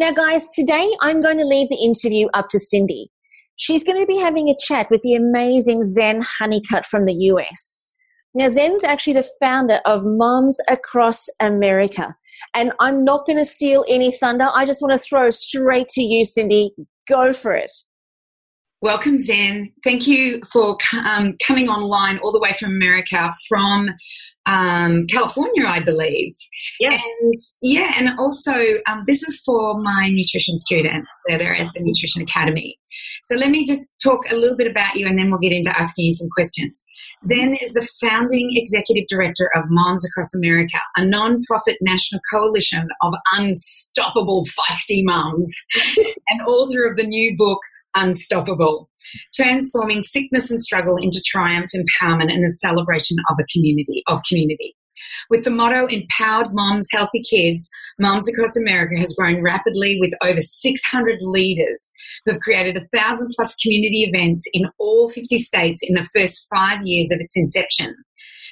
Now, guys, today I'm going to leave the interview up to Cindy. She's going to be having a chat with the amazing Zen Honeycutt from the US. Now, Zen's actually the founder of Moms Across America. And I'm not going to steal any thunder. I just want to throw straight to you, Cindy. Go for it. Welcome, Zen. Thank you for um, coming online all the way from America, from um, California, I believe. Yes. And, yeah, and also um, this is for my nutrition students that are at the Nutrition Academy. So let me just talk a little bit about you and then we'll get into asking you some questions. Zen is the founding executive director of Moms Across America, a non-profit national coalition of unstoppable feisty moms, and author of the new book, Unstoppable transforming sickness and struggle into triumph, empowerment, and the celebration of a community, of community. With the motto Empowered Moms, Healthy Kids, Moms Across America has grown rapidly with over 600 leaders who have created a thousand plus community events in all 50 states in the first five years of its inception.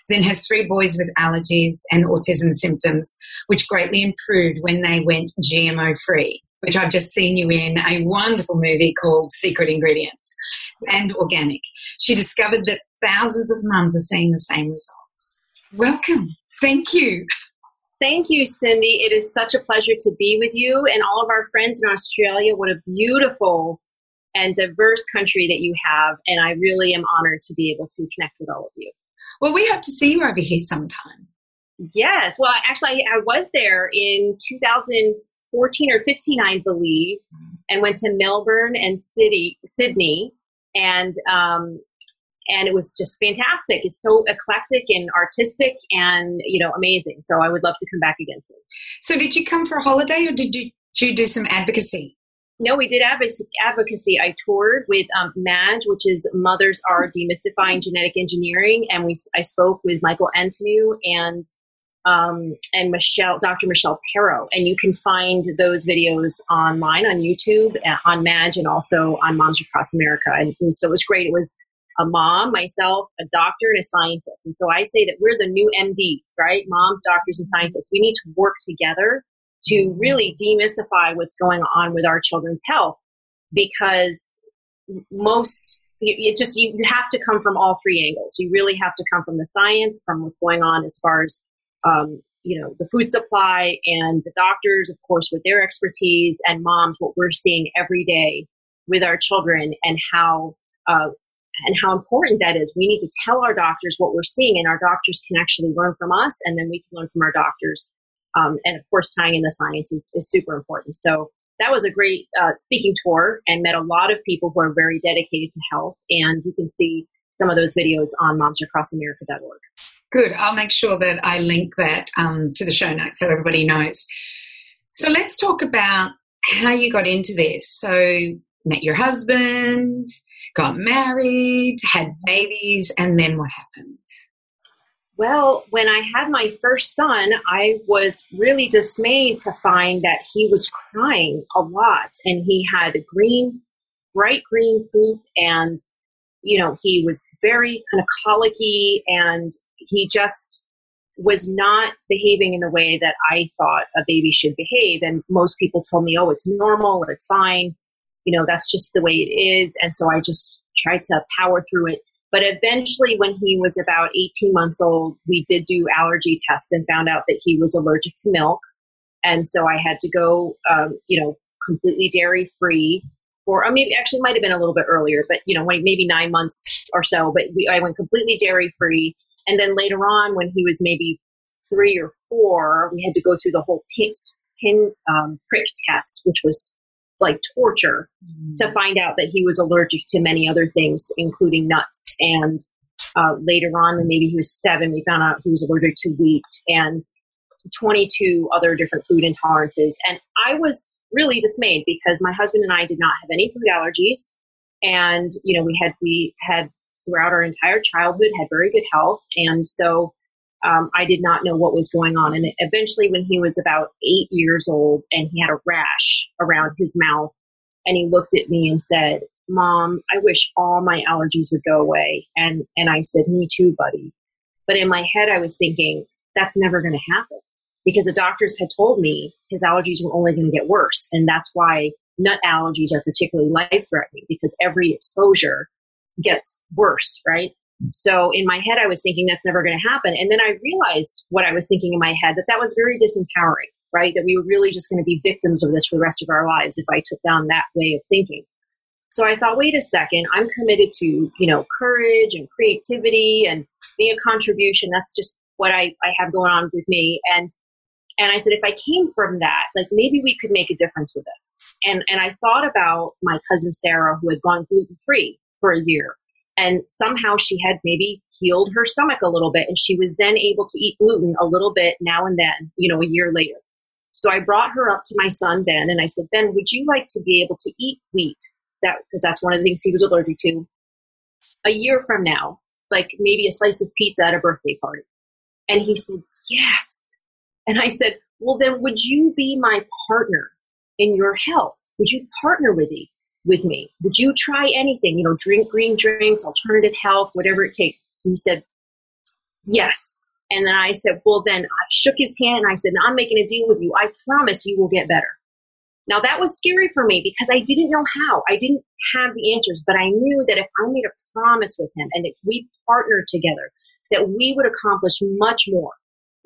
Zen has three boys with allergies and autism symptoms, which greatly improved when they went GMO free which I've just seen you in a wonderful movie called Secret Ingredients and Organic. She discovered that thousands of mums are seeing the same results. Welcome. Thank you. Thank you, Cindy. It is such a pleasure to be with you and all of our friends in Australia. What a beautiful and diverse country that you have. And I really am honored to be able to connect with all of you. Well, we hope to see you over here sometime. Yes. Well, actually, I was there in 2000. 14 or 15, I believe, and went to Melbourne and City, Sydney, and um, and it was just fantastic. It's so eclectic and artistic, and you know, amazing. So I would love to come back again soon. So, did you come for a holiday, or did you, did you do some advocacy? No, we did advocacy. I toured with um, Madge, which is Mothers Are Demystifying Genetic Engineering, and we I spoke with Michael Antoniou and um, and Michelle, Dr. Michelle Perro. And you can find those videos online on YouTube, uh, on Madge, and also on Moms Across America. And so it was great. It was a mom, myself, a doctor, and a scientist. And so I say that we're the new MDs, right? Moms, doctors, and scientists. We need to work together to really demystify what's going on with our children's health because most it just you have to come from all three angles you really have to come from the science from what's going on as far as um, you know, the food supply and the doctors, of course, with their expertise, and moms, what we're seeing every day with our children, and how uh, and how important that is. We need to tell our doctors what we're seeing, and our doctors can actually learn from us, and then we can learn from our doctors. Um, and of course, tying in the science is, is super important. So that was a great uh, speaking tour, and met a lot of people who are very dedicated to health. And you can see some of those videos on momsacrossamerica.org. Good. I'll make sure that I link that um, to the show notes so everybody knows. So let's talk about how you got into this. So, met your husband, got married, had babies, and then what happened? Well, when I had my first son, I was really dismayed to find that he was crying a lot and he had a green, bright green poop and you know, he was very kind of colicky and he just was not behaving in the way that I thought a baby should behave. And most people told me, oh, it's normal, it's fine. You know, that's just the way it is. And so I just tried to power through it. But eventually, when he was about 18 months old, we did do allergy tests and found out that he was allergic to milk. And so I had to go, um, you know, completely dairy free. Or, or maybe actually might have been a little bit earlier, but you know, maybe nine months or so. But we, I went completely dairy free and then later on, when he was maybe three or four, we had to go through the whole pin, pin um, prick test, which was like torture mm. to find out that he was allergic to many other things, including nuts. And uh, later on, when maybe he was seven, we found out he was allergic to wheat. And 22 other different food intolerances. And I was really dismayed because my husband and I did not have any food allergies. And, you know, we had, we had throughout our entire childhood had very good health. And so um, I did not know what was going on. And eventually, when he was about eight years old and he had a rash around his mouth, and he looked at me and said, Mom, I wish all my allergies would go away. And, and I said, Me too, buddy. But in my head, I was thinking, That's never going to happen because the doctors had told me his allergies were only going to get worse. And that's why nut allergies are particularly life threatening because every exposure gets worse, right? So in my head, I was thinking that's never going to happen. And then I realized what I was thinking in my head that that was very disempowering, right? That we were really just going to be victims of this for the rest of our lives if I took down that way of thinking. So I thought, wait a second, I'm committed to, you know, courage and creativity and being a contribution. That's just what I, I have going on with me. And and I said, if I came from that, like maybe we could make a difference with this. And and I thought about my cousin Sarah who had gone gluten free for a year. And somehow she had maybe healed her stomach a little bit and she was then able to eat gluten a little bit now and then, you know, a year later. So I brought her up to my son Ben and I said, Ben, would you like to be able to eat wheat? That because that's one of the things he was allergic to. A year from now, like maybe a slice of pizza at a birthday party. And he said, Yes. And I said, Well, then would you be my partner in your health? Would you partner with me? With me? Would you try anything? You know, drink green drinks, alternative health, whatever it takes. He said, Yes. And then I said, Well, then I shook his hand and I said, I'm making a deal with you. I promise you will get better. Now that was scary for me because I didn't know how. I didn't have the answers, but I knew that if I made a promise with him and if we partnered together, that we would accomplish much more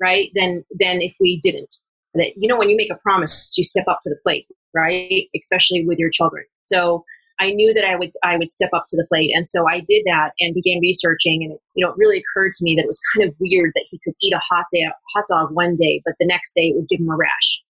right? Than than if we didn't. That you know, when you make a promise, you step up to the plate, right? Especially with your children. So I knew that I would I would step up to the plate, and so I did that and began researching. And it, you know, it really occurred to me that it was kind of weird that he could eat a hot day hot dog one day, but the next day it would give him a rash,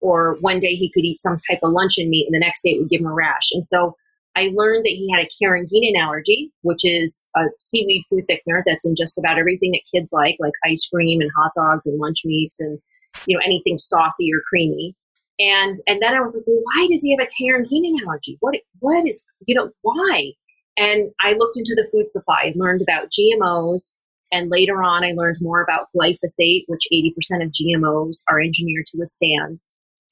or one day he could eat some type of luncheon meat, and the next day it would give him a rash. And so I learned that he had a carrageenan allergy, which is a seaweed food thickener that's in just about everything that kids like, like ice cream and hot dogs and lunch meats and you know anything saucy or creamy. And and then I was like, well, why does he have a carrageenan allergy? What what is you know why? And I looked into the food supply and learned about GMOs. And later on, I learned more about glyphosate, which 80% of GMOs are engineered to withstand.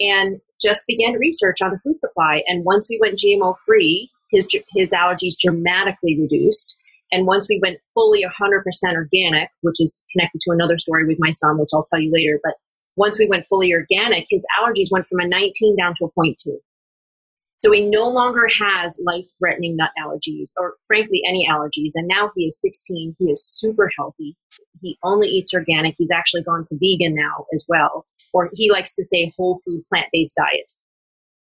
And just began research on the food supply. And once we went GMO free, his his allergies dramatically reduced. And once we went fully 100% organic, which is connected to another story with my son, which I'll tell you later, but once we went fully organic, his allergies went from a 19 down to a 0.2. So he no longer has life threatening nut allergies or, frankly, any allergies. And now he is 16. He is super healthy. He only eats organic. He's actually gone to vegan now as well. Or he likes to say whole food plant based diet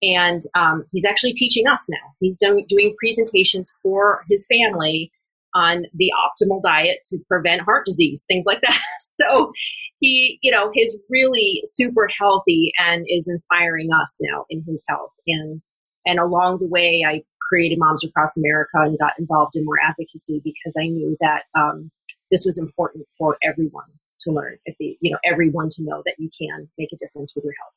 and um, he's actually teaching us now. He's doing, doing presentations for his family on the optimal diet to prevent heart disease, things like that. so he, you know, he's really super healthy and is inspiring us now in his health. And and along the way, I created Moms Across America and got involved in more advocacy because I knew that um, this was important for everyone to learn. If the, you know, everyone to know that you can make a difference with your health.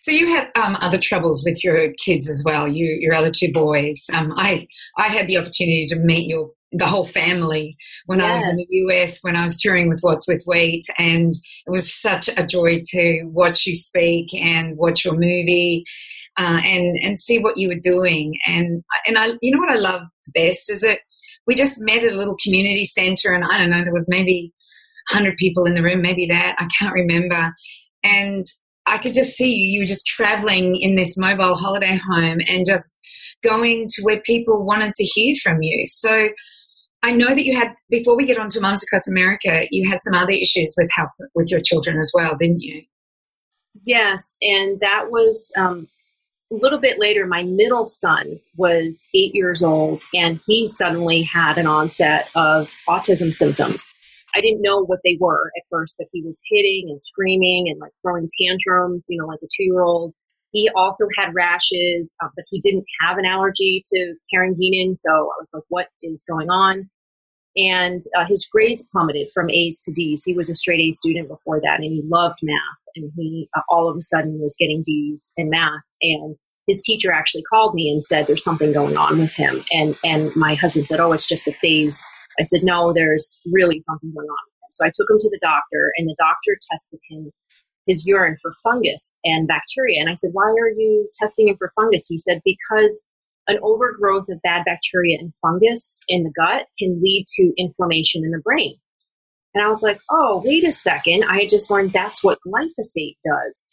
So you had um, other troubles with your kids as well. You, your other two boys. Um, I I had the opportunity to meet your the whole family when yes. I was in the US when I was touring with What's with Wheat, and it was such a joy to watch you speak and watch your movie. Uh, and and see what you were doing and and I you know what I love the best is that we just met at a little community center and I don't know there was maybe 100 people in the room maybe that I can't remember and I could just see you. You were just traveling in this mobile holiday home and just going to where people wanted to hear from you. So I know that you had, before we get on to Mums Across America, you had some other issues with health with your children as well, didn't you? Yes. And that was um, a little bit later. My middle son was eight years old and he suddenly had an onset of autism symptoms. I didn't know what they were at first, but he was hitting and screaming and like throwing tantrums, you know, like a two year old. He also had rashes, uh, but he didn't have an allergy to carrageenan. So I was like, what is going on? And uh, his grades plummeted from A's to D's. He was a straight A student before that, and he loved math. And he uh, all of a sudden was getting D's in math. And his teacher actually called me and said there's something going on with him. And and my husband said, "Oh, it's just a phase." I said, "No, there's really something going on." So I took him to the doctor, and the doctor tested him his urine for fungus and bacteria. And I said, "Why are you testing him for fungus?" He said, "Because." An overgrowth of bad bacteria and fungus in the gut can lead to inflammation in the brain. And I was like, oh, wait a second. I just learned that's what glyphosate does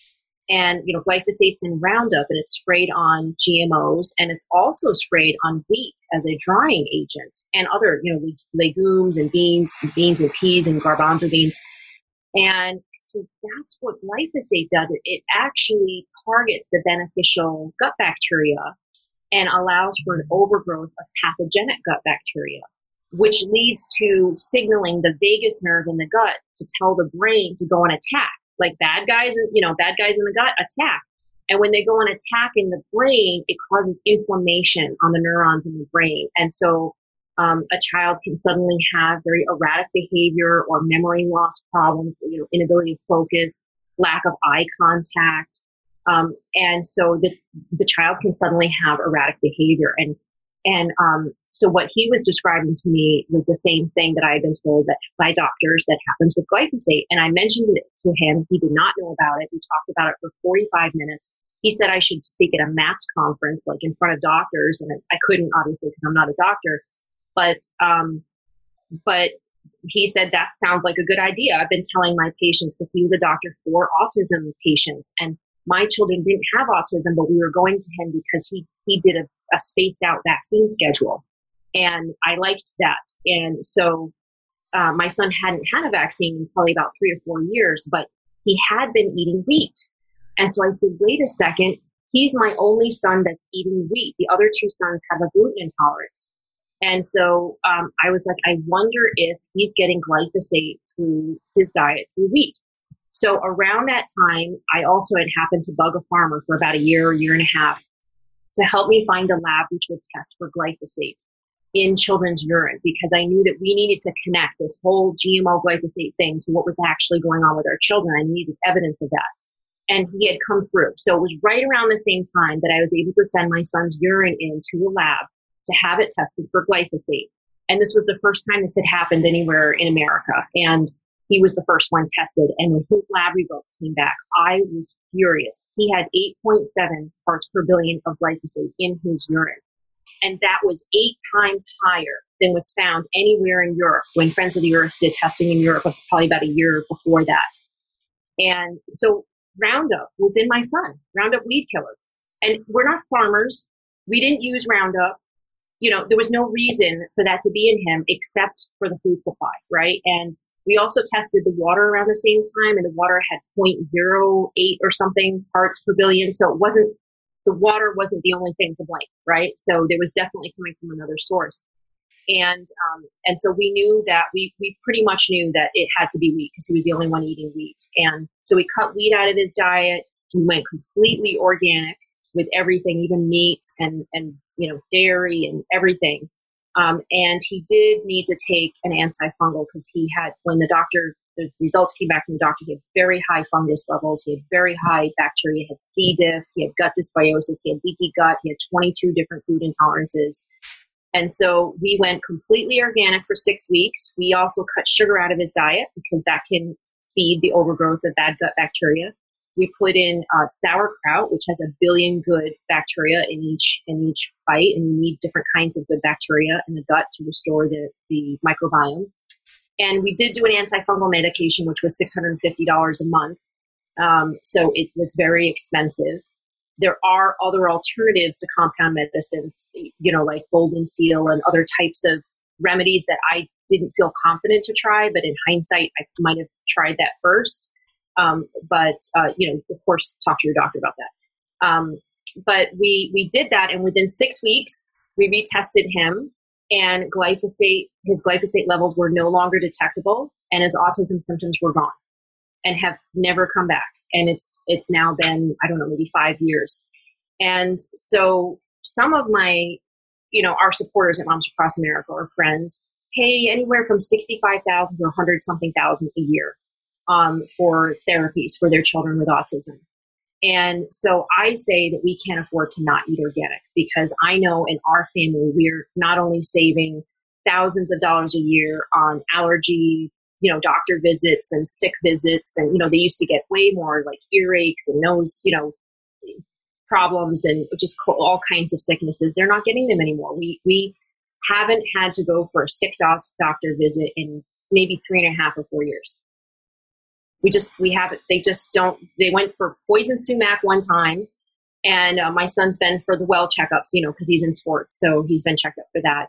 and you know glyphosate's in roundup and it's sprayed on gmos and it's also sprayed on wheat as a drying agent and other you know legumes and beans beans and peas and garbanzo beans and so that's what glyphosate does it actually targets the beneficial gut bacteria and allows for an overgrowth of pathogenic gut bacteria which leads to signaling the vagus nerve in the gut to tell the brain to go and attack like bad guys, you know, bad guys in the gut attack. And when they go on attack in the brain, it causes inflammation on the neurons in the brain. And so um, a child can suddenly have very erratic behavior or memory loss problems, you know, inability to focus, lack of eye contact. Um, and so the, the child can suddenly have erratic behavior. And, and um, so what he was describing to me was the same thing that I had been told that by doctors that happens with glyphosate. And I mentioned it to him. He did not know about it. We talked about it for 45 minutes. He said I should speak at a MAPS conference, like in front of doctors. And I couldn't, obviously, because I'm not a doctor. But, um, but he said that sounds like a good idea. I've been telling my patients because he was a doctor for autism patients and my children didn't have autism, but we were going to him because he, he did a, a spaced out vaccine schedule. And I liked that. And so uh, my son hadn't had a vaccine in probably about three or four years, but he had been eating wheat. And so I said, wait a second, he's my only son that's eating wheat. The other two sons have a gluten intolerance. And so um, I was like, I wonder if he's getting glyphosate through his diet through wheat. So around that time, I also had happened to bug a farmer for about a year or year and a half to help me find a lab which would test for glyphosate in children's urine because I knew that we needed to connect this whole GMO glyphosate thing to what was actually going on with our children. I needed evidence of that. And he had come through. So it was right around the same time that I was able to send my son's urine into a lab to have it tested for glyphosate. And this was the first time this had happened anywhere in America. And he was the first one tested. And when his lab results came back, I was furious. He had 8.7 parts per billion of glyphosate in his urine and that was eight times higher than was found anywhere in Europe when Friends of the Earth did testing in Europe probably about a year before that. And so Roundup was in my son, Roundup weed killer. And we're not farmers. We didn't use Roundup. You know, there was no reason for that to be in him except for the food supply, right? And we also tested the water around the same time, and the water had 0.08 or something parts per billion. So it wasn't the water wasn't the only thing to blame, right? So there was definitely coming from another source. And um, and so we knew that we we pretty much knew that it had to be wheat because he was the only one eating wheat. And so we cut wheat out of his diet. We went completely organic with everything, even meat and and you know dairy and everything. Um, and he did need to take an antifungal because he had when the doctor the results came back from the doctor. He had very high fungus levels. He had very high bacteria. He had C. diff. He had gut dysbiosis. He had leaky gut. He had 22 different food intolerances. And so we went completely organic for six weeks. We also cut sugar out of his diet because that can feed the overgrowth of bad gut bacteria. We put in uh, sauerkraut, which has a billion good bacteria in each in each bite, and you need different kinds of good bacteria in the gut to restore the, the microbiome. And we did do an antifungal medication, which was $650 a month. Um, so it was very expensive. There are other alternatives to compound medicines, you know, like golden seal and other types of remedies that I didn't feel confident to try, but in hindsight, I might have tried that first. Um, but uh, you know, of course, talk to your doctor about that. Um, but we we did that, and within six weeks, we retested him, and glyphosate, his glyphosate levels were no longer detectable, and his autism symptoms were gone, and have never come back. And it's it's now been I don't know maybe five years, and so some of my, you know, our supporters at Moms Across America or friends pay anywhere from 65,000 to 100 something thousand a year um, for therapies for their children with autism. And so I say that we can't afford to not eat organic because I know in our family, we're not only saving thousands of dollars a year on allergy, you know, doctor visits and sick visits. And, you know, they used to get way more like earaches and nose, you know, problems and just all kinds of sicknesses. They're not getting them anymore. We, we haven't had to go for a sick doc- doctor visit in maybe three and a half or four years we just we have it. they just don't they went for poison sumac one time. And uh, my son's been for the well checkups you know because he's in sports so he's been checked up for that.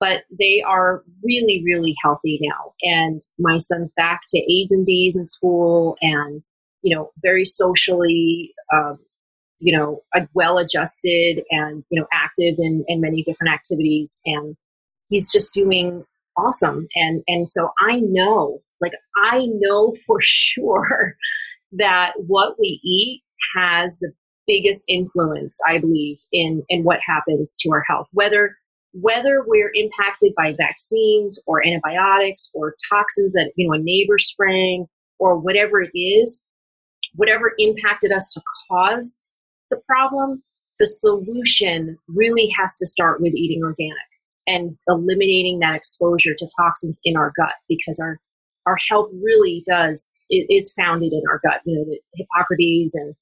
But they are really really healthy now. And my son's back to a's and b's in school and you know very socially um, you know well adjusted and you know active in, in many different activities. And he's just doing awesome. And and so i know like I know for sure that what we eat has the biggest influence, I believe, in, in what happens to our health. Whether whether we're impacted by vaccines or antibiotics or toxins that you know a neighbor spraying or whatever it is, whatever impacted us to cause the problem, the solution really has to start with eating organic and eliminating that exposure to toxins in our gut because our our health really does is founded in our gut. You know, Hippocrates and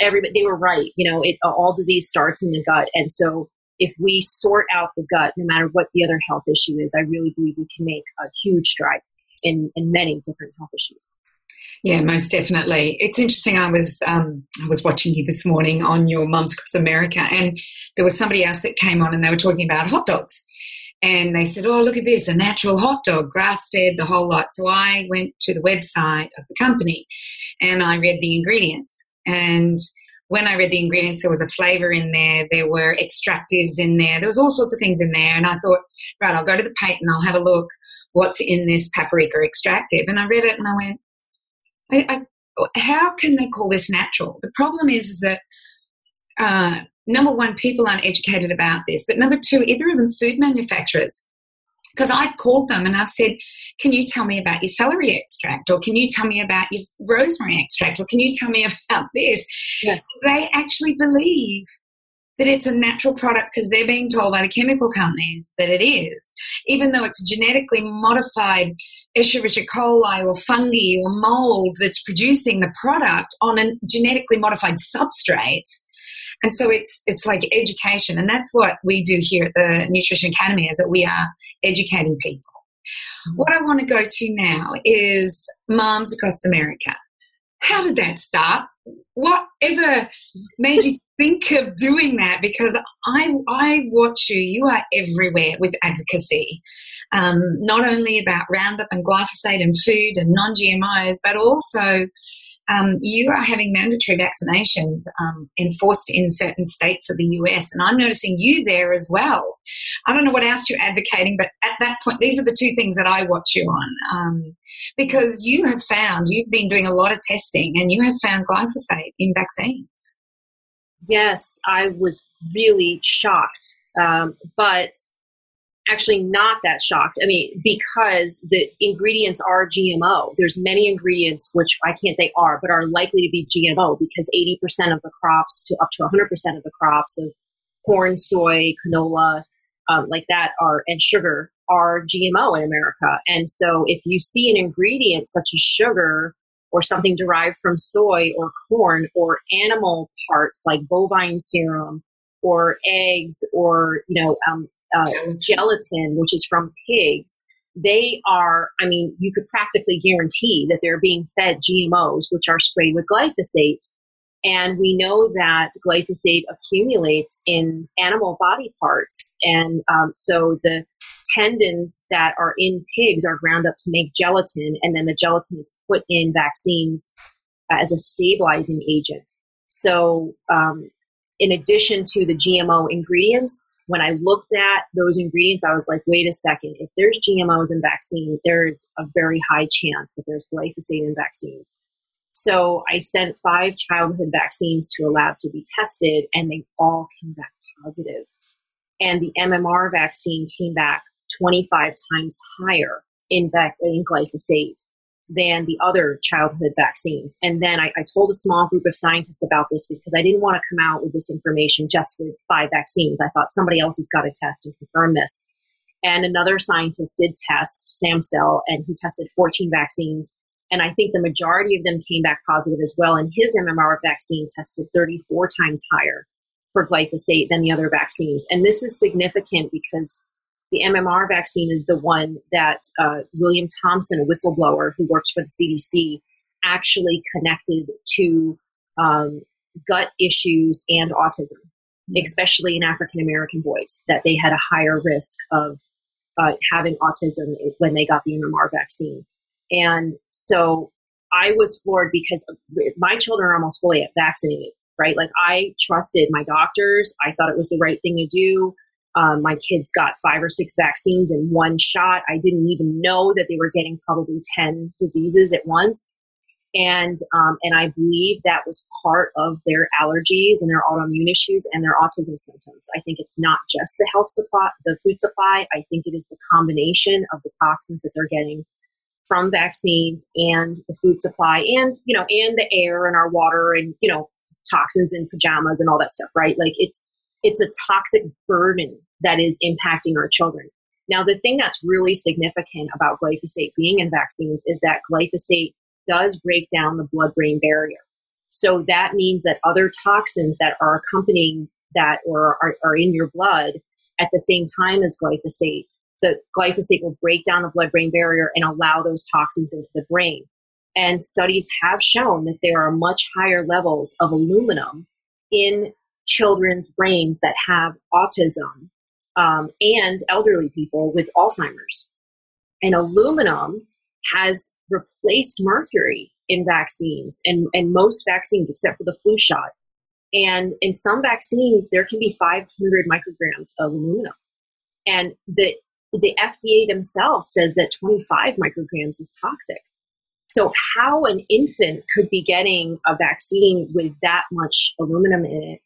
everybody they were right. You know, it all disease starts in the gut, and so if we sort out the gut, no matter what the other health issue is, I really believe we can make a huge strides in in many different health issues. Yeah, most definitely. It's interesting. I was um, I was watching you this morning on your Mums Across America, and there was somebody else that came on, and they were talking about hot dogs. And they said, Oh, look at this, a natural hot dog, grass fed, the whole lot. So I went to the website of the company and I read the ingredients. And when I read the ingredients, there was a flavor in there, there were extractives in there, there was all sorts of things in there. And I thought, right, I'll go to the patent, I'll have a look what's in this paprika extractive. And I read it and I went, I, I, how can they call this natural? The problem is, is that uh, number one, people aren't educated about this, but number two, either of them food manufacturers. Because I've called them and I've said, Can you tell me about your celery extract? Or can you tell me about your rosemary extract? Or can you tell me about this? Yes. They actually believe that it's a natural product because they're being told by the chemical companies that it is, even though it's genetically modified Escherichia coli or fungi or mold that's producing the product on a genetically modified substrate and so it's it's like education, and that's what we do here at the Nutrition Academy is that we are educating people. Mm-hmm. What I want to go to now is Moms Across America. How did that start? Whatever made you think of doing that? Because I I watch you. You are everywhere with advocacy. Um, not only about Roundup and glyphosate and food and non GMOs, but also um, you are having mandatory vaccinations um, enforced in certain states of the US, and I'm noticing you there as well. I don't know what else you're advocating, but at that point, these are the two things that I watch you on um, because you have found you've been doing a lot of testing and you have found glyphosate in vaccines. Yes, I was really shocked, um, but actually not that shocked. I mean, because the ingredients are GMO. There's many ingredients which I can't say are, but are likely to be GMO because 80% of the crops to up to 100% of the crops of corn, soy, canola, um, like that are and sugar are GMO in America. And so if you see an ingredient such as sugar or something derived from soy or corn or animal parts like bovine serum or eggs or you know um, uh, gelatin, which is from pigs, they are, I mean, you could practically guarantee that they're being fed GMOs, which are sprayed with glyphosate. And we know that glyphosate accumulates in animal body parts. And um, so the tendons that are in pigs are ground up to make gelatin, and then the gelatin is put in vaccines as a stabilizing agent. So um, in addition to the GMO ingredients, when I looked at those ingredients, I was like, wait a second, if there's GMOs in vaccine, there's a very high chance that there's glyphosate in vaccines. So I sent five childhood vaccines to a lab to be tested, and they all came back positive. And the MMR vaccine came back 25 times higher in, in glyphosate than the other childhood vaccines. And then I, I, told a small group of scientists about this because I didn't want to come out with this information just with five vaccines. I thought somebody else has got to test and confirm this. And another scientist did test Samsel, and he tested 14 vaccines. And I think the majority of them came back positive as well. And his MMR vaccine tested 34 times higher for glyphosate than the other vaccines. And this is significant because the MMR vaccine is the one that uh, William Thompson, a whistleblower who works for the CDC, actually connected to um, gut issues and autism, mm-hmm. especially in African American boys, that they had a higher risk of uh, having autism when they got the MMR vaccine. And so I was floored because my children are almost fully vaccinated, right? Like I trusted my doctors. I thought it was the right thing to do. Um, my kids got five or six vaccines in one shot. I didn't even know that they were getting probably 10 diseases at once. And, um, and I believe that was part of their allergies and their autoimmune issues and their autism symptoms. I think it's not just the health supply, the food supply. I think it is the combination of the toxins that they're getting from vaccines and the food supply and, you know, and the air and our water and, you know, toxins in pajamas and all that stuff, right? Like it's, it's a toxic burden that is impacting our children. Now, the thing that's really significant about glyphosate being in vaccines is that glyphosate does break down the blood brain barrier. So that means that other toxins that are accompanying that or are, are in your blood at the same time as glyphosate, the glyphosate will break down the blood brain barrier and allow those toxins into the brain. And studies have shown that there are much higher levels of aluminum in children's brains that have autism um, and elderly people with Alzheimer's. And aluminum has replaced mercury in vaccines and, and most vaccines except for the flu shot. And in some vaccines, there can be 500 micrograms of aluminum. And the, the FDA themselves says that 25 micrograms is toxic. So, how an infant could be getting a vaccine with that much aluminum in it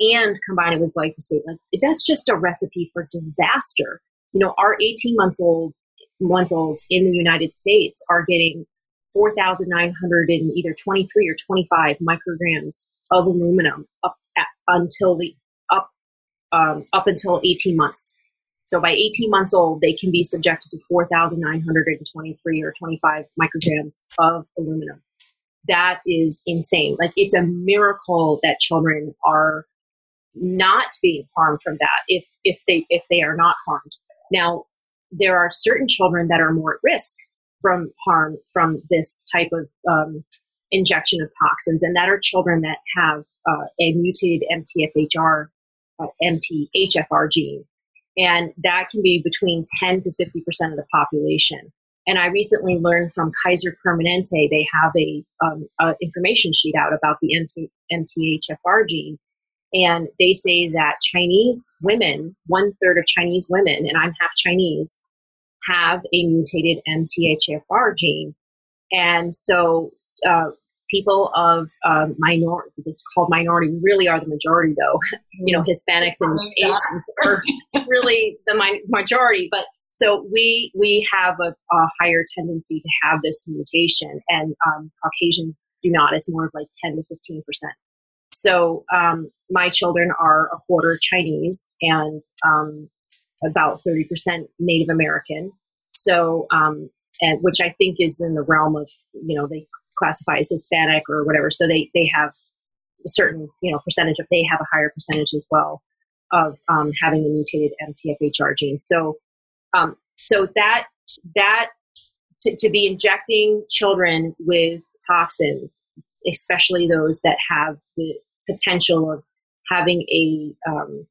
and combine it with glyphosate. Like that's just a recipe for disaster. You know, our 18 months old month olds in the United States are getting 4,900 in either 23 or 25 micrograms of aluminum up at, until the up um, up until 18 months. So by 18 months old, they can be subjected to 4,923 or 25 micrograms of aluminum. That is insane. Like it's a miracle that children are not being harmed from that if if they if they are not harmed. Now, there are certain children that are more at risk from harm from this type of um, injection of toxins, and that are children that have uh, a mutated MTHFR uh, MTHFR gene, and that can be between 10 to 50 percent of the population. And I recently learned from Kaiser Permanente they have a, um, a information sheet out about the MT, MTHFR gene, and they say that Chinese women, one third of Chinese women, and I'm half Chinese, have a mutated MTHFR gene. And so uh, people of um, minority, it's called minority, really are the majority though. you know, Hispanics and Asians are really the mi- majority. But so we we have a, a, higher tendency to have this mutation, and um, Caucasians do not. It's more of like ten to fifteen percent. So um, my children are a quarter Chinese and um, about 30% Native American. So, um, and which I think is in the realm of, you know, they classify as Hispanic or whatever. So they, they have a certain, you know, percentage of, they have a higher percentage as well of um, having the mutated MTHFR gene. So, um, so that, that to, to be injecting children with toxins especially those that have the potential of having a, um,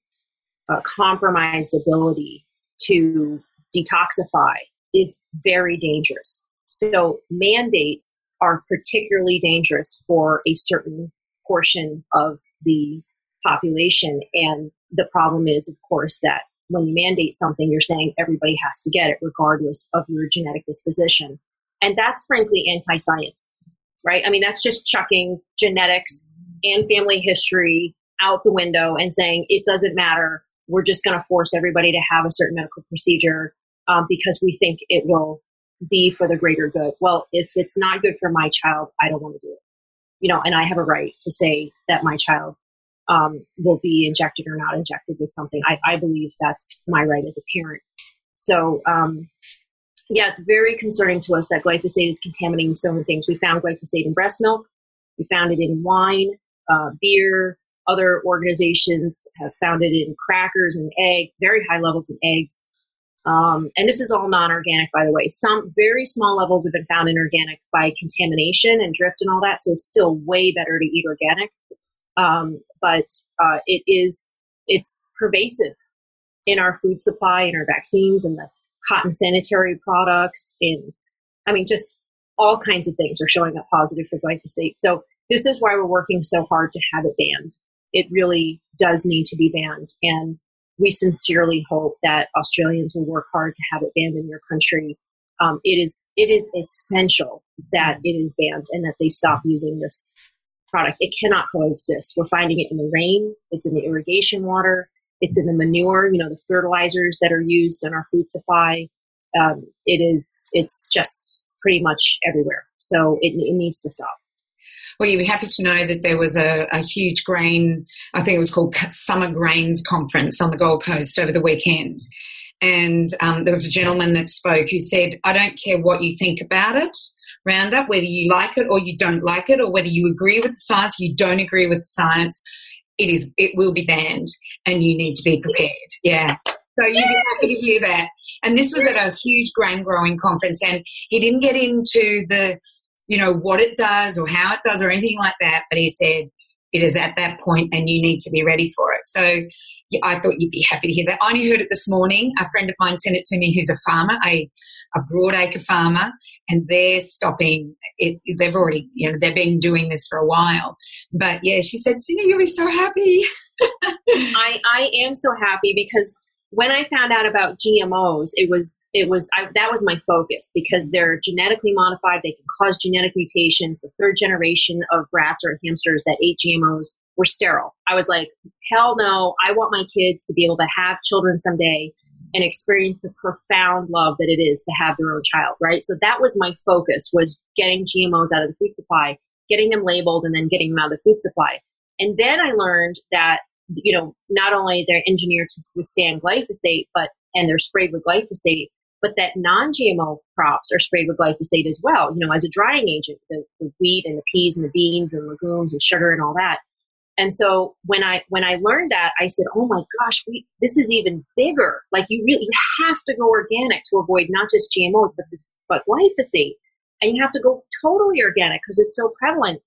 a compromised ability to detoxify is very dangerous. So mandates are particularly dangerous for a certain portion of the population. And the problem is, of course, that when you mandate something, you're saying everybody has to get it regardless of your genetic disposition. And that's frankly anti science right? I mean, that's just chucking genetics and family history out the window and saying it doesn't matter. We're just going to force everybody to have a certain medical procedure um, because we think it will be for the greater good. Well, if it's not good for my child, I don't want to do it. You know, and I have a right to say that my child um, will be injected or not injected with something. I, I believe that's my right as a parent. So, um, yeah, it's very concerning to us that glyphosate is contaminating so many things. We found glyphosate in breast milk, we found it in wine, uh, beer. Other organizations have found it in crackers and egg, very high levels in eggs. Um, and this is all non-organic, by the way. Some very small levels have been found in organic by contamination and drift and all that. So it's still way better to eat organic. Um, but uh, it is it's pervasive in our food supply, in our vaccines, and the cotton sanitary products. In I mean, just all kinds of things are showing up positive for glyphosate. So this is why we're working so hard to have it banned. It really does need to be banned, and we sincerely hope that Australians will work hard to have it banned in your country. Um, it is it is essential that it is banned and that they stop using this product. It cannot coexist. We're finding it in the rain. It's in the irrigation water. It's in the manure. You know the fertilizers that are used in our food supply. Um, it is. It's just pretty much everywhere. So it, it needs to stop. Well, you'd be happy to know that there was a, a huge grain, I think it was called Summer Grains Conference on the Gold Coast over the weekend. And um, there was a gentleman that spoke who said, I don't care what you think about it, Roundup, whether you like it or you don't like it, or whether you agree with the science, you don't agree with the science, it is it will be banned and you need to be prepared. Yeah. So you'd be happy to hear that. And this was at a huge grain growing conference and he didn't get into the you know, what it does or how it does or anything like that. But he said, it is at that point and you need to be ready for it. So yeah, I thought you'd be happy to hear that. I only heard it this morning. A friend of mine sent it to me who's a farmer, a, a broadacre farmer, and they're stopping it. They've already, you know, they've been doing this for a while. But yeah, she said, Cindy, you'll be so happy. I, I am so happy because when I found out about GMOs, it was it was I, that was my focus because they're genetically modified. They can cause genetic mutations. The third generation of rats or hamsters that ate GMOs were sterile. I was like, hell no! I want my kids to be able to have children someday and experience the profound love that it is to have their own child. Right. So that was my focus was getting GMOs out of the food supply, getting them labeled, and then getting them out of the food supply. And then I learned that you know, not only they're engineered to withstand glyphosate, but and they're sprayed with glyphosate, but that non-GMO crops are sprayed with glyphosate as well. You know, as a drying agent, the, the wheat and the peas and the beans and legumes and sugar and all that. And so when I when I learned that, I said, "Oh my gosh, we, this is even bigger. Like you really you have to go organic to avoid not just GMOs, but this but glyphosate, and you have to go totally organic because it's so prevalent."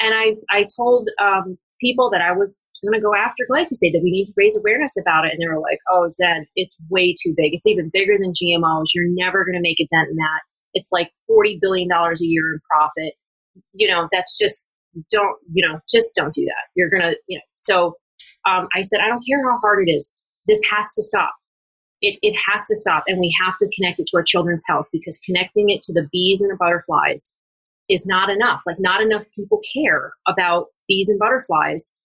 And I I told um, people that I was going to go after glyphosate, that we need to raise awareness about it. And they were like, oh, Zen, it's way too big. It's even bigger than GMOs. You're never going to make a dent in that. It's like $40 billion a year in profit. You know, that's just, don't, you know, just don't do that. You're going to, you know, so um, I said, I don't care how hard it is. This has to stop. It, it has to stop. And we have to connect it to our children's health because connecting it to the bees and the butterflies is not enough. Like, not enough people care about bees and butterflies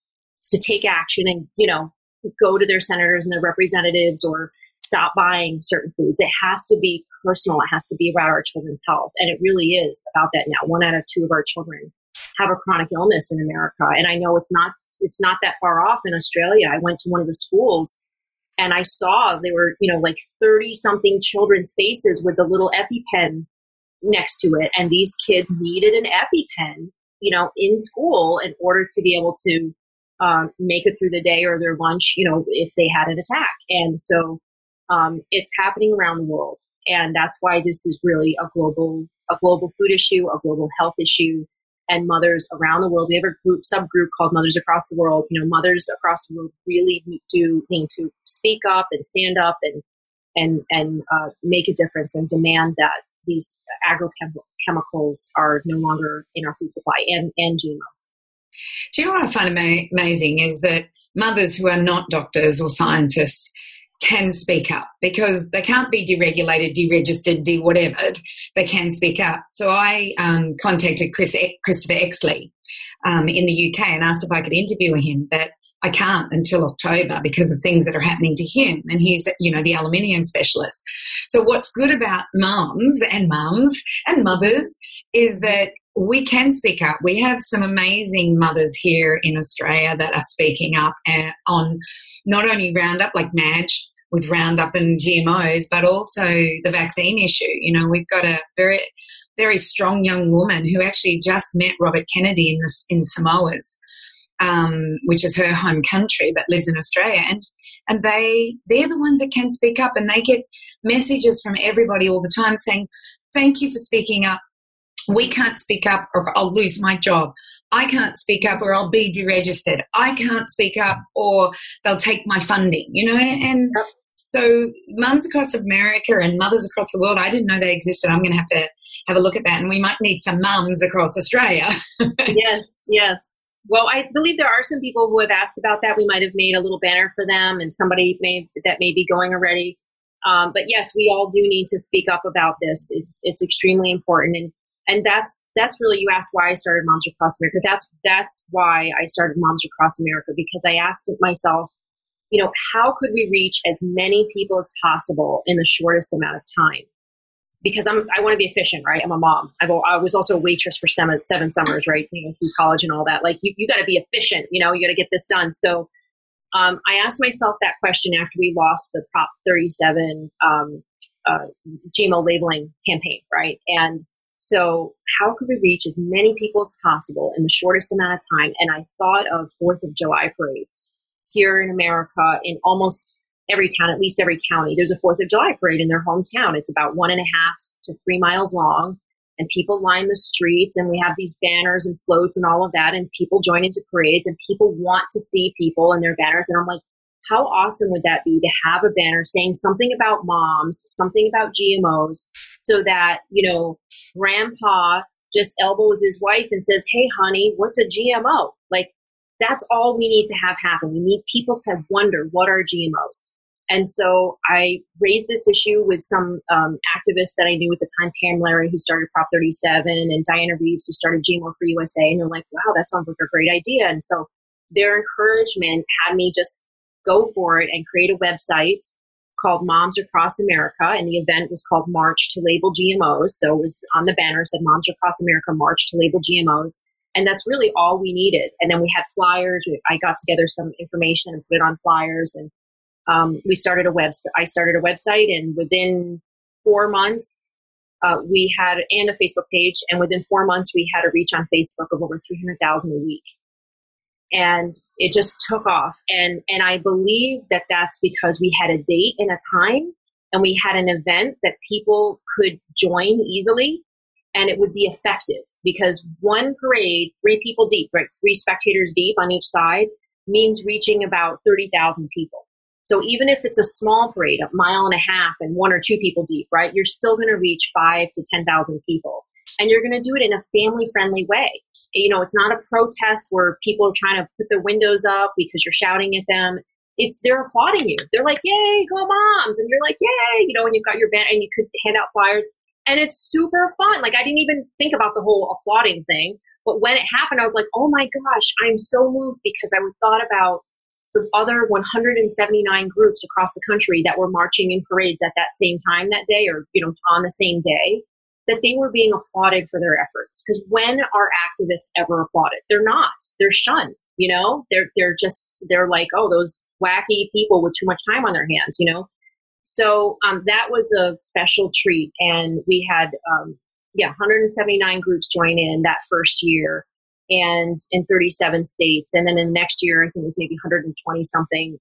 to take action and, you know, go to their senators and their representatives or stop buying certain foods. It has to be personal. It has to be about our children's health. And it really is about that now. One out of two of our children have a chronic illness in America. And I know it's not it's not that far off in Australia. I went to one of the schools and I saw there were, you know, like 30 something children's faces with the little EpiPen next to it. And these kids needed an EpiPen, you know, in school in order to be able to um, make it through the day or their lunch, you know, if they had an attack. And so um, it's happening around the world. And that's why this is really a global, a global food issue, a global health issue. And mothers around the world, we have a group, subgroup called Mothers Across the World. You know, mothers across the world really do need to speak up and stand up and and and uh, make a difference and demand that these agrochemicals are no longer in our food supply and and GMOs. Do you know what I find amazing is that mothers who are not doctors or scientists can speak up because they can't be deregulated, deregistered, de whatever. They can speak up. So I um, contacted Chris Christopher Exley um, in the UK and asked if I could interview him, but I can't until October because of things that are happening to him. And he's, you know, the aluminium specialist. So what's good about mums and mums and mothers is that we can speak up. We have some amazing mothers here in Australia that are speaking up uh, on not only Roundup, like Madge with Roundup and GMOs, but also the vaccine issue. You know, we've got a very, very strong young woman who actually just met Robert Kennedy in the, in Samoa's um, which is her home country, but lives in Australia, and and they they're the ones that can speak up, and they get messages from everybody all the time saying, "Thank you for speaking up. We can't speak up, or I'll lose my job. I can't speak up, or I'll be deregistered. I can't speak up, or they'll take my funding." You know, and. So, mums across America and mothers across the world, I didn't know they existed. I'm going to have to have a look at that. And we might need some mums across Australia. yes, yes. Well, I believe there are some people who have asked about that. We might have made a little banner for them, and somebody may that may be going already. Um, but yes, we all do need to speak up about this. It's it's extremely important, and and that's that's really you asked why I started Moms Across America. That's that's why I started Moms Across America because I asked it myself, you know, how could we reach as many people as possible in the shortest amount of time? because I'm I want to be efficient, right? I'm a mom. I've, I was also a waitress for seven, seven summers, right? You know, through college and all that. Like you, you got to be efficient. You know, you got to get this done. So um, I asked myself that question after we lost the Prop 37 um, uh, GMO labeling campaign, right? And so how could we reach as many people as possible in the shortest amount of time? And I thought of Fourth of July parades here in America in almost every town, at least every county, there's a Fourth of July parade in their hometown. It's about one and a half to three miles long, and people line the streets, and we have these banners and floats and all of that, and people join into parades, and people want to see people and their banners. And I'm like, how awesome would that be to have a banner saying something about moms, something about GMOs, so that, you know, grandpa just elbows his wife and says, Hey, honey, what's a GMO? That's all we need to have happen. We need people to wonder what are GMOs. And so I raised this issue with some um, activists that I knew at the time, Pamm Larry, who started Prop 37, and Diana Reeves, who started GMO for USA. And they're like, wow, that sounds like a great idea. And so their encouragement had me just go for it and create a website called Moms Across America. And the event was called March to Label GMOs. So it was on the banner said Moms Across America March to Label GMOs. And that's really all we needed. And then we had flyers. I got together some information and put it on flyers and um, we started a website. I started a website, and within four months, uh, we had and a Facebook page, and within four months, we had a reach on Facebook of over three hundred thousand a week, and it just took off. and And I believe that that's because we had a date and a time, and we had an event that people could join easily, and it would be effective because one parade, three people deep, right, three spectators deep on each side, means reaching about thirty thousand people so even if it's a small parade, a mile and a half and one or two people deep, right, you're still going to reach five to 10,000 people. And you're going to do it in a family friendly way. You know, it's not a protest where people are trying to put their windows up because you're shouting at them. It's they're applauding you. They're like, "Yay, go moms!" And you're like, "Yay!" You know, and you've got your band, and you could hand out flyers, and it's super fun. Like I didn't even think about the whole applauding thing, but when it happened, I was like, "Oh my gosh, I'm so moved," because I thought about the other 179 groups across the country that were marching in parades at that same time that day or you know on the same day that they were being applauded for their efforts. Because when are activists ever applauded? They're not. They're shunned you know? They're they're just they're like oh those wacky people with too much time on their hands you know so um, that was a special treat and we had um, yeah 179 groups join in that first year and in 37 states. And then in the next year, I think it was maybe 120 something.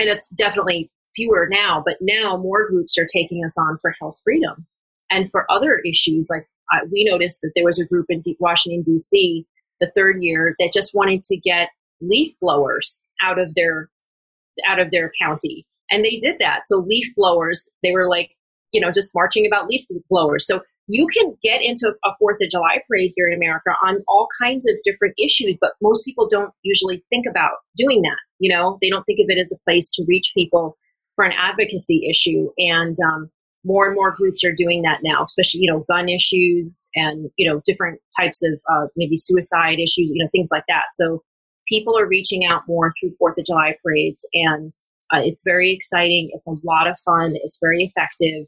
And it's definitely fewer now, but now more groups are taking us on for health freedom. And for other issues, like uh, we noticed that there was a group in D- Washington, D.C., the third year, that just wanted to get leaf blowers out of their out of their county and they did that so leaf blowers they were like you know just marching about leaf blowers so you can get into a Fourth of July parade here in America on all kinds of different issues, but most people don't usually think about doing that. You know, they don't think of it as a place to reach people for an advocacy issue. And um, more and more groups are doing that now, especially, you know, gun issues and, you know, different types of uh, maybe suicide issues, you know, things like that. So people are reaching out more through Fourth of July parades, and uh, it's very exciting. It's a lot of fun. It's very effective.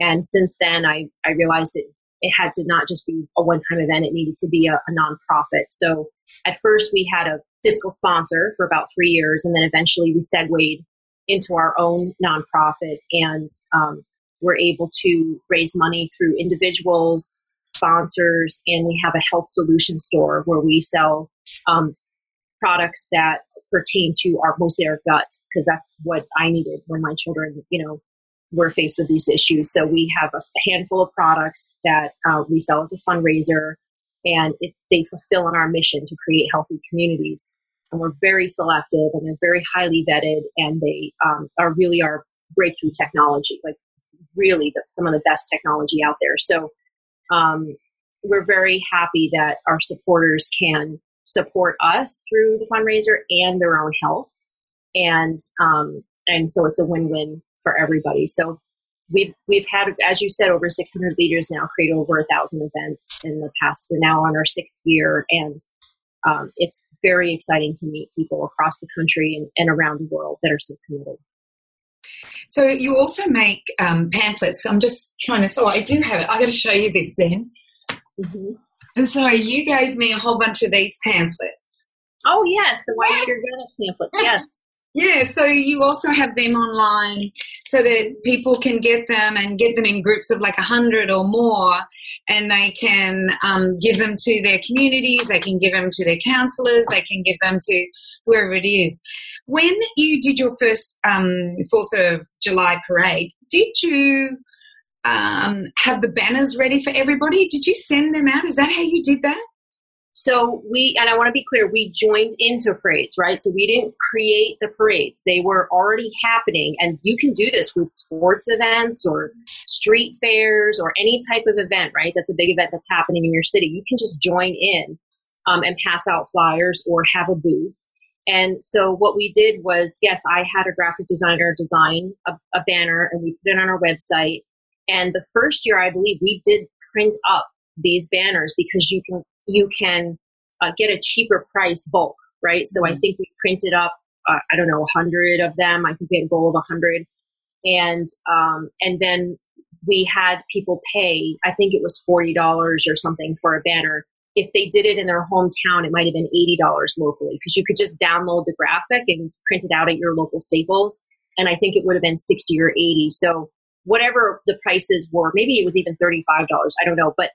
And since then, I, I realized it, it had to not just be a one time event, it needed to be a, a nonprofit. So at first, we had a fiscal sponsor for about three years, and then eventually we segued into our own nonprofit and um, we're able to raise money through individuals, sponsors, and we have a health solution store where we sell um, products that pertain to our mostly our gut because that's what I needed when my children, you know, were faced with these issues. So we have a handful of products that uh, we sell as a fundraiser, and it, they fulfill on our mission to create healthy communities. And we're very selective, and they're very highly vetted, and they um, are really our breakthrough technology, like really the, some of the best technology out there. So um, we're very happy that our supporters can support us through the fundraiser and their own health, and um, and so it's a win-win for everybody. So we've we've had, as you said, over 600 leaders now create over a thousand events in the past. We're now on our sixth year, and um, it's very exciting to meet people across the country and, and around the world that are so committed. So you also make um, pamphlets. I'm just trying to. So I do have it. I got to show you this then. Mm-hmm. So you gave me a whole bunch of these pamphlets. Oh yes, the White Eater pamphlets. Yes. Yeah, so you also have them online so that people can get them and get them in groups of like a hundred or more, and they can um, give them to their communities, they can give them to their counselors, they can give them to whoever it is. When you did your first um, Fourth of July parade, did you um, have the banners ready for everybody? Did you send them out? Is that how you did that? So we, and I want to be clear, we joined into parades, right? So we didn't create the parades. They were already happening. And you can do this with sports events or street fairs or any type of event, right? That's a big event that's happening in your city. You can just join in um, and pass out flyers or have a booth. And so what we did was, yes, I had a graphic designer design a, a banner and we put it on our website. And the first year, I believe we did print up these banners because you can you can uh, get a cheaper price bulk, right? So mm-hmm. I think we printed up, uh, I don't know, a hundred of them. I think we had a goal of a hundred, and um, and then we had people pay. I think it was forty dollars or something for a banner. If they did it in their hometown, it might have been eighty dollars locally because you could just download the graphic and print it out at your local Staples. And I think it would have been sixty or eighty. So whatever the prices were, maybe it was even thirty five dollars. I don't know, but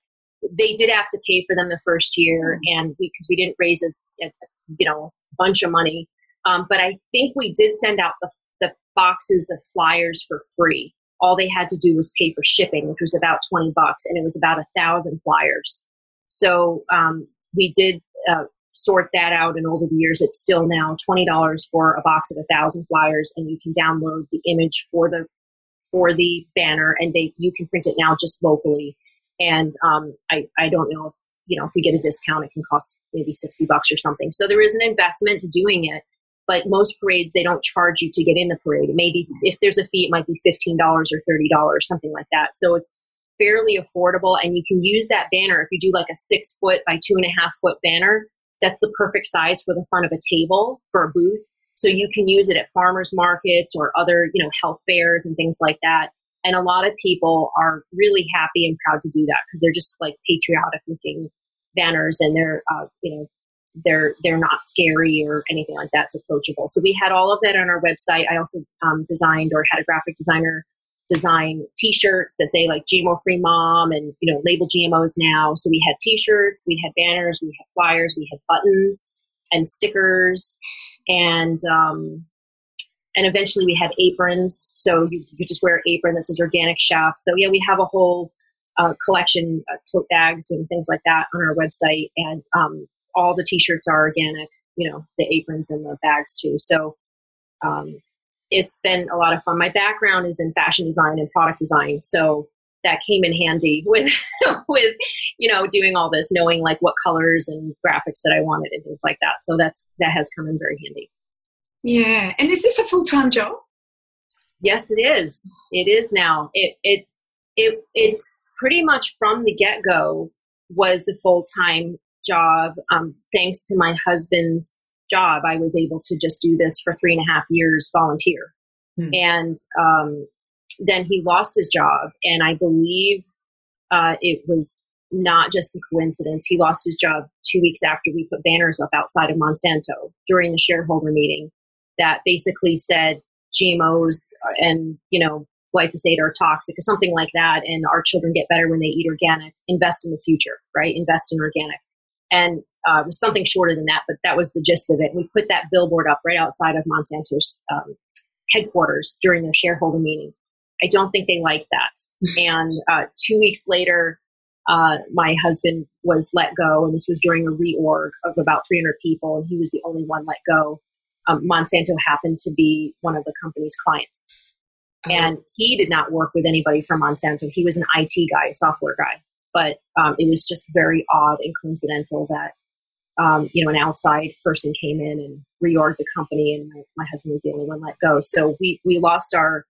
they did have to pay for them the first year, mm. and because we, we, didn't raise as you know bunch of money, um, but I think we did send out the, the boxes of flyers for free. All they had to do was pay for shipping, which was about twenty bucks, and it was about a thousand flyers. So um, we did uh, sort that out, and over the years, it's still now twenty dollars for a box of a thousand flyers, and you can download the image for the for the banner, and they you can print it now just locally and um, I, I don't know if, you know, if we get a discount, it can cost maybe 60 bucks or something. So there is an investment to doing it. But most parades, they don't charge you to get in the parade. Maybe if there's a fee, it might be $15 or $30, something like that. So it's fairly affordable. And you can use that banner if you do like a six foot by two and a half foot banner. That's the perfect size for the front of a table for a booth. So you can use it at farmers markets or other, you know, health fairs and things like that. And a lot of people are really happy and proud to do that because they're just like patriotic looking banners and they're, uh, you know, they're they're not scary or anything like that. It's approachable. So we had all of that on our website. I also um, designed or had a graphic designer design T-shirts that say like GMO free mom and you know label GMOs now. So we had T-shirts, we had banners, we had flyers, we had buttons and stickers, and um, and eventually we had aprons. So you, you just wear an apron that says organic chef. So yeah, we have a whole uh, collection of tote bags and things like that on our website. And um, all the t-shirts are organic, you know, the aprons and the bags too. So um, it's been a lot of fun. My background is in fashion design and product design. So that came in handy with with you know doing all this knowing like what colors and graphics that i wanted and things like that so that's that has come in very handy yeah. And is this a full time job? Yes, it is. It is now. It it it it's pretty much from the get go was a full time job. Um, thanks to my husband's job, I was able to just do this for three and a half years volunteer. Hmm. And um, then he lost his job, and I believe uh, it was not just a coincidence. He lost his job two weeks after we put banners up outside of Monsanto during the shareholder meeting that basically said GMOs and you know glyphosate are toxic or something like that, and our children get better when they eat organic. Invest in the future, right? Invest in organic. And uh, something shorter than that, but that was the gist of it. We put that billboard up right outside of Monsanto's um, headquarters during their shareholder meeting. I don't think they liked that. and uh, two weeks later, uh, my husband was let go, and this was during a reorg of about 300 people, and he was the only one let go. Um, Monsanto happened to be one of the company's clients. Oh. And he did not work with anybody from Monsanto. He was an IT guy, a software guy. But um, it was just very odd and coincidental that um, you know, an outside person came in and reorged the company, and my, my, husband was the only one let go. So we we lost our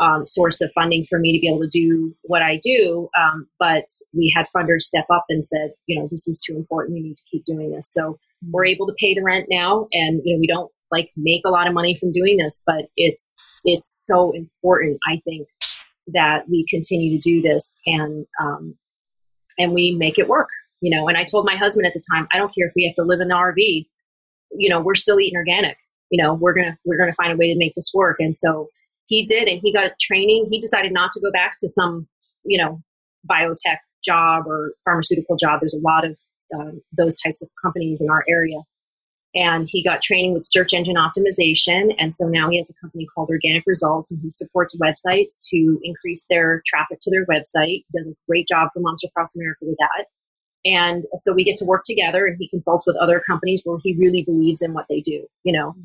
um, source of funding for me to be able to do what I do. Um, but we had funders step up and said, you know, this is too important. We need to keep doing this. So we're able to pay the rent now, and you know, we don't like make a lot of money from doing this, but it's it's so important. I think that we continue to do this and um, and we make it work you know and i told my husband at the time i don't care if we have to live in the rv you know we're still eating organic you know we're gonna we're gonna find a way to make this work and so he did and he got training. He decided not to go back to some you know biotech job or pharmaceutical job. There's a lot of um, those types of companies in our area. And he got training with search engine optimization and so now he has a company called organic results and he supports websites to increase their traffic to their website. He does a great job for moms across america with that. And so we get to work together and he consults with other companies where he really believes in what they do, you know.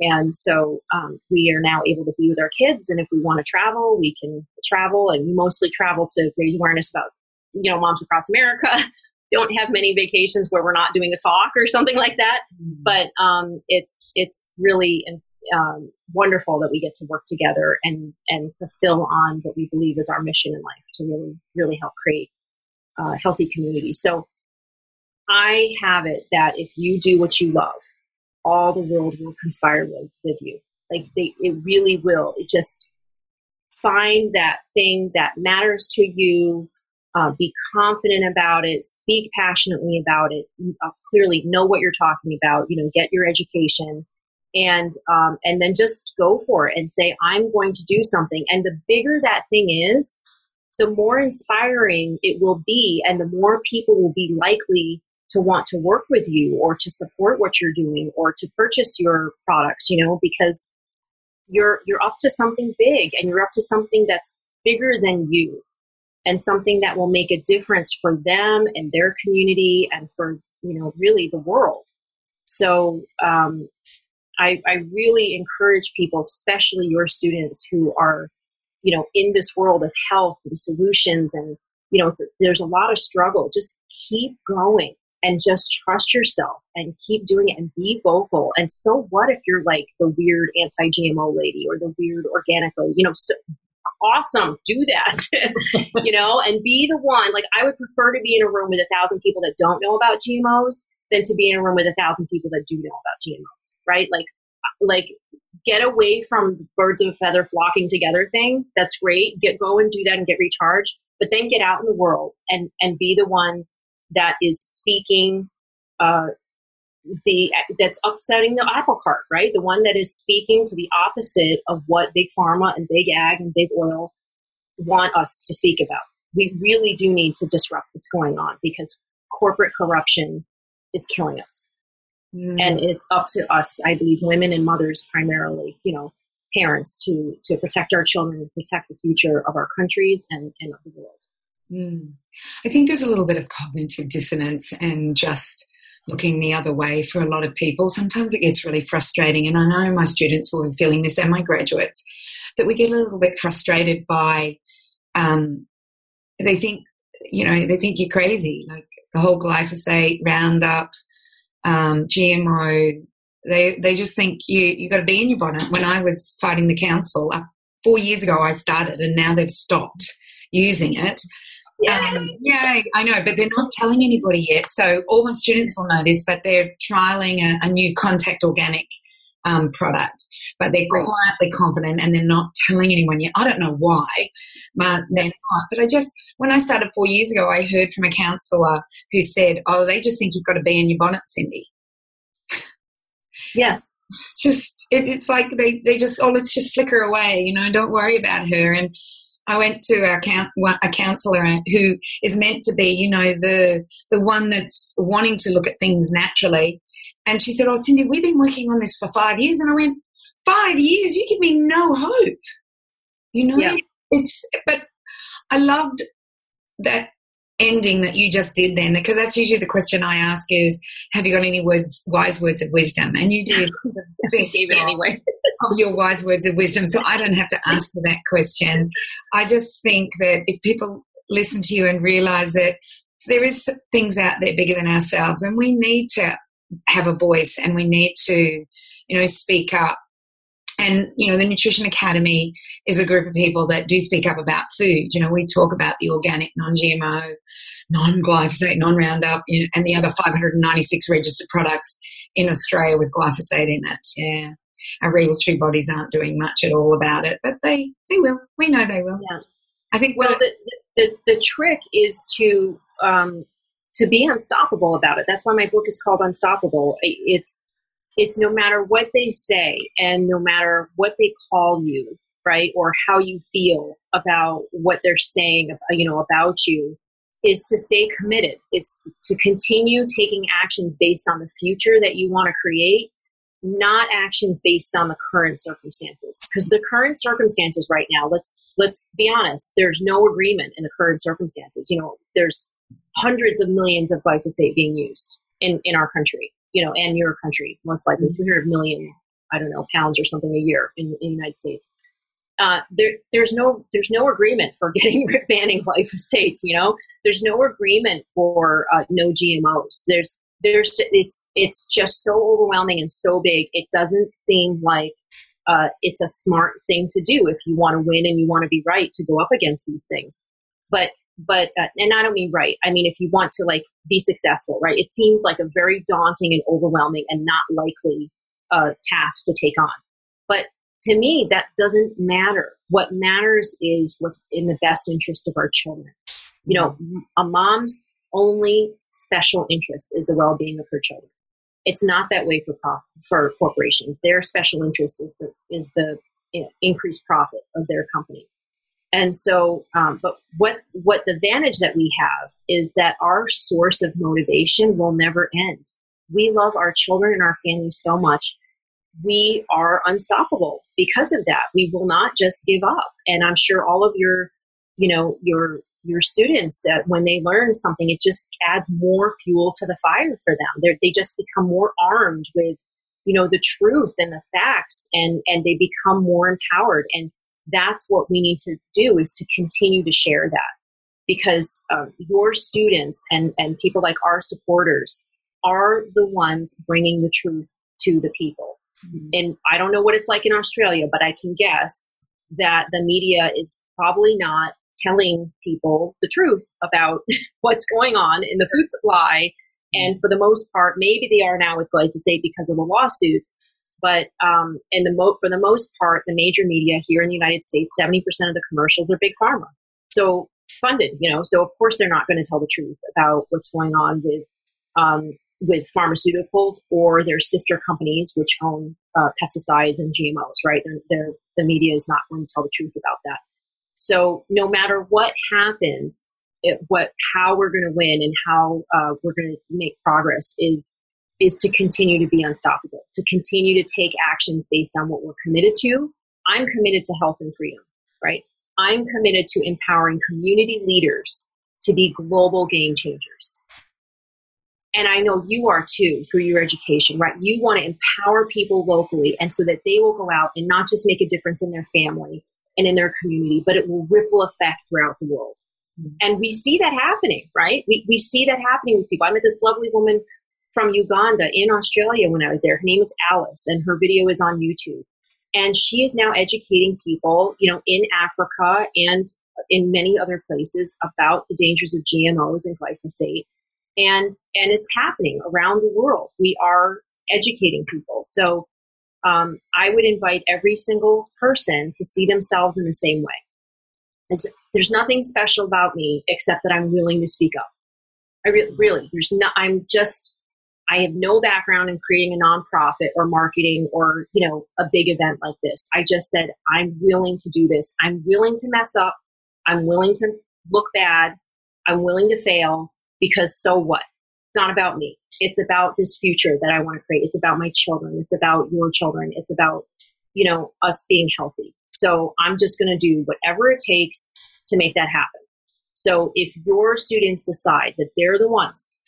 And so um, we are now able to be with our kids. And if we want to travel, we can travel. And we mostly travel to raise awareness about, you know, moms across America. Don't have many vacations where we're not doing a talk or something like that. Mm-hmm. But um, it's it's really um, wonderful that we get to work together and and fulfill on what we believe is our mission in life to really really help create uh, healthy community. So I have it that if you do what you love, all the world will conspire with, with you. Like they, it really will. It just find that thing that matters to you. Uh, be confident about it. Speak passionately about it. Uh, clearly, know what you're talking about. You know, get your education, and um, and then just go for it and say, "I'm going to do something." And the bigger that thing is, the more inspiring it will be and the more people will be likely to want to work with you or to support what you're doing or to purchase your products you know because you're you're up to something big and you're up to something that's bigger than you and something that will make a difference for them and their community and for you know really the world so um, I, I really encourage people especially your students who are you know, in this world of health and solutions and, you know, there's a lot of struggle. Just keep going and just trust yourself and keep doing it and be vocal. And so what if you're like the weird anti-GMO lady or the weird organic lady, you know, so, awesome, do that, you know, and be the one. Like I would prefer to be in a room with a thousand people that don't know about GMOs than to be in a room with a thousand people that do know about GMOs, right? Like, like get away from birds of a feather flocking together thing. That's great. Get go and do that and get recharged. But then get out in the world and and be the one that is speaking uh, the that's upsetting the apple cart, right? The one that is speaking to the opposite of what big pharma and big ag and big oil want us to speak about. We really do need to disrupt what's going on because corporate corruption is killing us. Mm. And it's up to us, I believe, women and mothers primarily, you know, parents to to protect our children and protect the future of our countries and, and of the world. Mm. I think there's a little bit of cognitive dissonance and just looking the other way for a lot of people. Sometimes it gets really frustrating, and I know my students will be feeling this and my graduates that we get a little bit frustrated by um, they think you know they think you're crazy, like the whole glyphosate Roundup um, GMO. They they just think you you got to bee in your bonnet. When I was fighting the council uh, four years ago, I started, and now they've stopped using it. Um, yeah, I know, but they're not telling anybody yet. So all my students will know this, but they're trialing a, a new contact organic um, product, but they're quietly confident and they're not telling anyone yet. I don't know why, but they're not. But I just, when I started four years ago, I heard from a counsellor who said, "Oh, they just think you've got to bee in your bonnet, Cindy." Yes. It's just, it, it's like they, they just, oh, let's just flicker away, you know, don't worry about her. And I went to a, count, a counselor who is meant to be, you know, the the one that's wanting to look at things naturally. And she said, "Oh, Cindy, we've been working on this for five years." And I went, five years? You give me no hope." You know, yeah. it's. But I loved that ending that you just did then? Because that's usually the question I ask is have you got any words wise words of wisdom? And you did the best anyway. of your wise words of wisdom. So I don't have to ask you that question. I just think that if people listen to you and realize that there is things out there bigger than ourselves and we need to have a voice and we need to you know speak up and you know the nutrition academy is a group of people that do speak up about food. You know we talk about the organic non-gmo non-glyphosate non-roundup you know, and the other 596 registered products in australia with glyphosate in it. Yeah. Our regulatory bodies aren't doing much at all about it but they they will. We know they will. Yeah. i think well the, the, the trick is to um, to be unstoppable about it. That's why my book is called unstoppable. It's it's no matter what they say and no matter what they call you, right, or how you feel about what they're saying, you know, about you, is to stay committed. It's to, continue taking actions based on the future that you want to create, not actions based on the current circumstances. Because the current circumstances right now, let's let's be honest, there's no agreement in the current circumstances. You know, there's hundreds of millions of glyphosate being used in, in our country you know, and your country, most likely mm-hmm. 200 million, I don't know, pounds or something a year in, in the United States. Uh, there, there's no, there's no agreement for getting banning glyphosate. You know, there's no agreement for uh, no GMOs. There's, there's, it's, it's just so overwhelming and so big. It doesn't seem like uh, it's a smart thing to do if you want to win and you want to be right to go up against these things. But but uh, and I don't mean right. I mean if you want to like be successful, right? It seems like a very daunting and overwhelming and not likely uh, task to take on. But to me, that doesn't matter. What matters is what's in the best interest of our children. You know, a mom's only special interest is the well-being of her children. It's not that way for prof- for corporations. Their special interest is the is the you know, increased profit of their company. And so, um, but what what the advantage that we have is that our source of motivation will never end. We love our children and our families so much. We are unstoppable because of that. We will not just give up. And I'm sure all of your, you know, your your students uh, when they learn something, it just adds more fuel to the fire for them. They're, they just become more armed with, you know, the truth and the facts, and and they become more empowered and that's what we need to do is to continue to share that because um, your students and, and people like our supporters are the ones bringing the truth to the people. Mm-hmm. And I don't know what it's like in Australia, but I can guess that the media is probably not telling people the truth about what's going on in the food supply. And for the most part, maybe they are now with glyphosate because of the lawsuits. But um, in the mo- for the most part, the major media here in the United States, 70% of the commercials are big pharma. So funded, you know, so of course they're not going to tell the truth about what's going on with um, with pharmaceuticals or their sister companies which own uh, pesticides and GMOs, right? They're, they're, the media is not going to tell the truth about that. So no matter what happens, it, what how we're going to win and how uh, we're going to make progress is is to continue to be unstoppable, to continue to take actions based on what we're committed to. I'm committed to health and freedom, right? I'm committed to empowering community leaders to be global game changers. And I know you are too through your education, right? You want to empower people locally and so that they will go out and not just make a difference in their family and in their community, but it will ripple effect throughout the world. Mm-hmm. And we see that happening, right? We, we see that happening with people. I met this lovely woman from Uganda in Australia when I was there. Her name is Alice, and her video is on YouTube. And she is now educating people, you know, in Africa and in many other places about the dangers of GMOs and glyphosate. And, and it's happening around the world. We are educating people. So um, I would invite every single person to see themselves in the same way. There's, there's nothing special about me except that I'm willing to speak up. I re- really, there's not, I'm just, I have no background in creating a nonprofit or marketing or, you know, a big event like this. I just said, I'm willing to do this. I'm willing to mess up. I'm willing to look bad. I'm willing to fail because so what? It's not about me. It's about this future that I want to create. It's about my children. It's about your children. It's about, you know, us being healthy. So I'm just going to do whatever it takes to make that happen. So if your students decide that they're the ones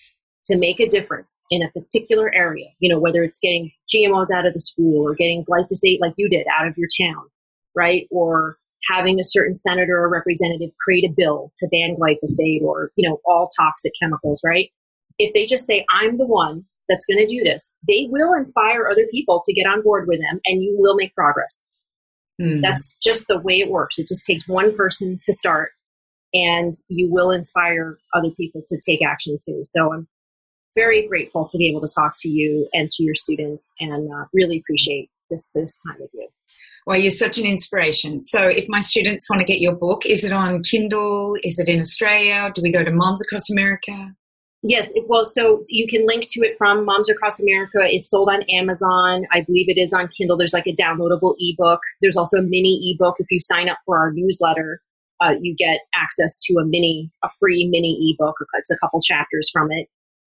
to make a difference in a particular area, you know, whether it's getting GMOs out of the school or getting glyphosate like you did out of your town, right? Or having a certain senator or representative create a bill to ban glyphosate or, you know, all toxic chemicals, right? If they just say, I'm the one that's going to do this, they will inspire other people to get on board with them and you will make progress. Mm. That's just the way it works. It just takes one person to start and you will inspire other people to take action too. So I'm very grateful to be able to talk to you and to your students and uh, really appreciate this this time with you. Well, you're such an inspiration. So, if my students want to get your book, is it on Kindle? Is it in Australia? Do we go to Moms Across America? Yes, it, well, so you can link to it from Moms Across America. It's sold on Amazon. I believe it is on Kindle. There's like a downloadable ebook. There's also a mini ebook. If you sign up for our newsletter, uh, you get access to a mini, a free mini ebook. Or it's a couple chapters from it.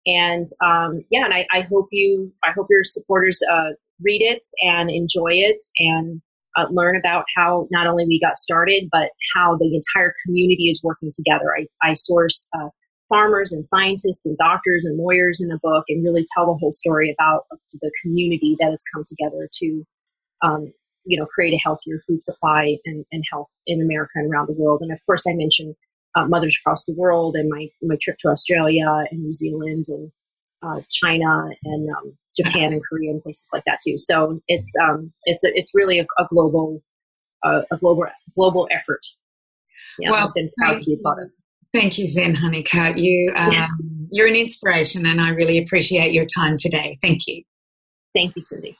And um, yeah, and I, I, hope you, I hope your supporters uh, read it and enjoy it and uh, learn about how not only we got started, but how the entire community is working together. I, I source uh, farmers and scientists and doctors and lawyers in the book and really tell the whole story about the community that has come together to, um, you know, create a healthier food supply and, and health in America and around the world. And of course, I mentioned uh, mothers across the world and my, my trip to Australia and New Zealand and uh, China and um, Japan and Korea and places like that too. So it's um, it's a, it's really a, a global uh, a global global effort. Yeah, well, I've been proud to be part of. Thank you, Zen Honeycutt. You um, yeah. you're an inspiration, and I really appreciate your time today. Thank you. Thank you, Cindy.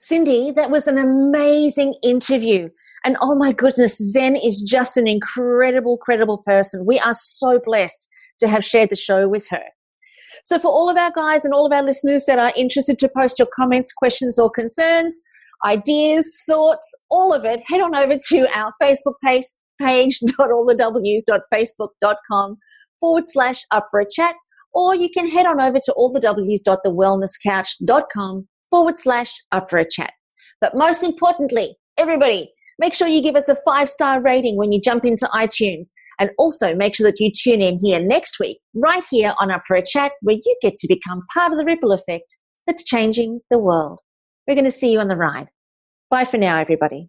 Cindy, that was an amazing interview. And oh my goodness, Zen is just an incredible, credible person. We are so blessed to have shared the show with her. So, for all of our guys and all of our listeners that are interested to post your comments, questions, or concerns, ideas, thoughts, all of it, head on over to our Facebook page, page.allthews.facebook.com forward slash up for a chat, or you can head on over to allthews.thewellnesscouch.com forward slash up for a chat. But most importantly, everybody, make sure you give us a five star rating when you jump into iTunes. And also make sure that you tune in here next week, right here on Up for a Chat, where you get to become part of the ripple effect that's changing the world. We're going to see you on the ride. Bye for now, everybody.